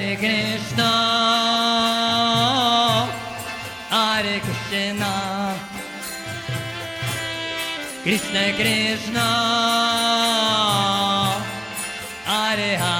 Hare Krishna, Hare Krishna, Krishna Krishna, Hare Hare,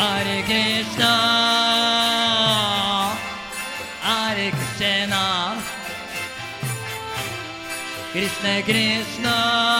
Hare Krishna, Hare Krishna, Krishna Krishna,